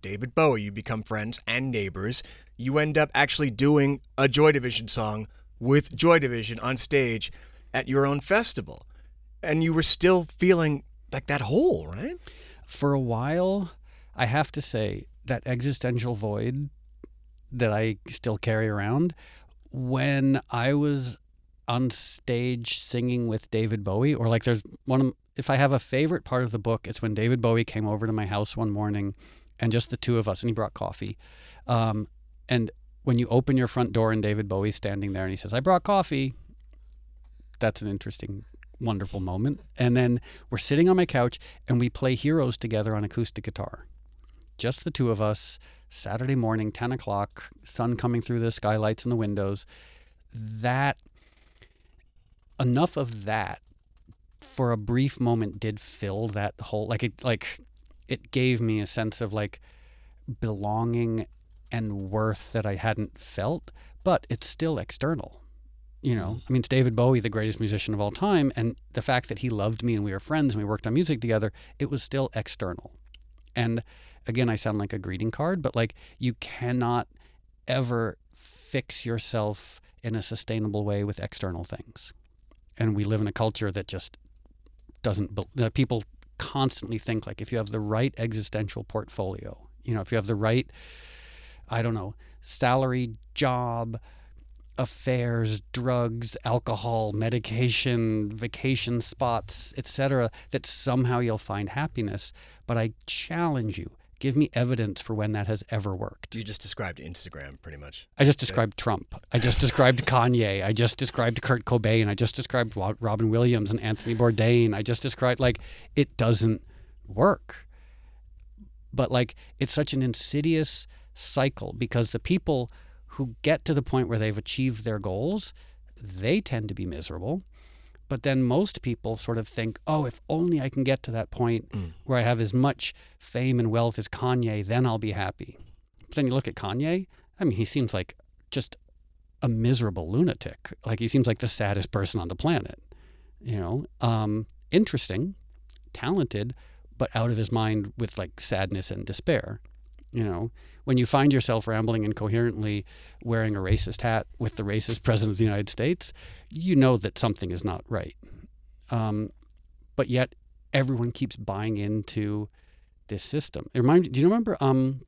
David Bowie. You become friends and neighbors. You end up actually doing a Joy Division song with Joy Division on stage at your own festival. And you were still feeling like that hole, right? For a while, I have to say that existential void that I still carry around when I was on stage singing with David Bowie or like there's one if I have a favorite part of the book it's when David Bowie came over to my house one morning and just the two of us and he brought coffee. Um, and when you open your front door and David Bowie's standing there and he says I brought coffee that's an interesting wonderful moment. And then we're sitting on my couch and we play heroes together on acoustic guitar. Just the two of us Saturday morning, 10 o'clock, sun coming through the skylights in the windows. That, enough of that for a brief moment did fill that hole, like it, like it gave me a sense of like belonging and worth that I hadn't felt, but it's still external. You know, mm-hmm. I mean, it's David Bowie, the greatest musician of all time. And the fact that he loved me and we were friends and we worked on music together, it was still external. And again, I sound like a greeting card, but like you cannot ever fix yourself in a sustainable way with external things. And we live in a culture that just doesn't, that people constantly think like if you have the right existential portfolio, you know, if you have the right, I don't know, salary, job, affairs, drugs, alcohol, medication, vacation spots, etc., that somehow you'll find happiness. But I challenge you Give me evidence for when that has ever worked. You just described Instagram pretty much. I just described Trump. I just described Kanye. I just described Kurt Cobain. I just described Robin Williams and Anthony Bourdain. I just described, like, it doesn't work. But, like, it's such an insidious cycle because the people who get to the point where they've achieved their goals, they tend to be miserable. But then most people sort of think, oh, if only I can get to that point mm. where I have as much fame and wealth as Kanye, then I'll be happy. But then you look at Kanye, I mean, he seems like just a miserable lunatic. Like he seems like the saddest person on the planet. You know, um, interesting, talented, but out of his mind with like sadness and despair. You know, when you find yourself rambling incoherently wearing a racist hat with the racist president of the United States, you know that something is not right. Um, but yet, everyone keeps buying into this system. It do you remember um,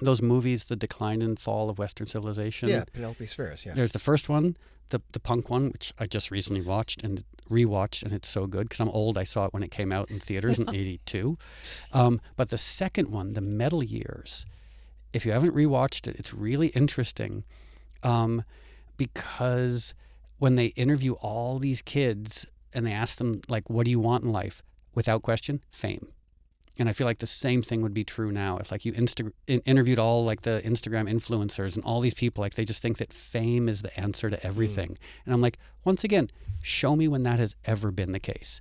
those movies, The Decline and Fall of Western Civilization? Yeah, Penelope Spheeris, yeah. There's the first one, the, the punk one, which I just recently watched and rewatched, and it's so good because I'm old. I saw it when it came out in theaters in '82. Um, but the second one, the Metal Years, if you haven't rewatched it, it's really interesting um, because when they interview all these kids and they ask them like, "What do you want in life?" Without question, fame. And I feel like the same thing would be true now if like you insta- interviewed all like the Instagram influencers and all these people like they just think that fame is the answer to everything. Mm. And I'm like, once again, show me when that has ever been the case.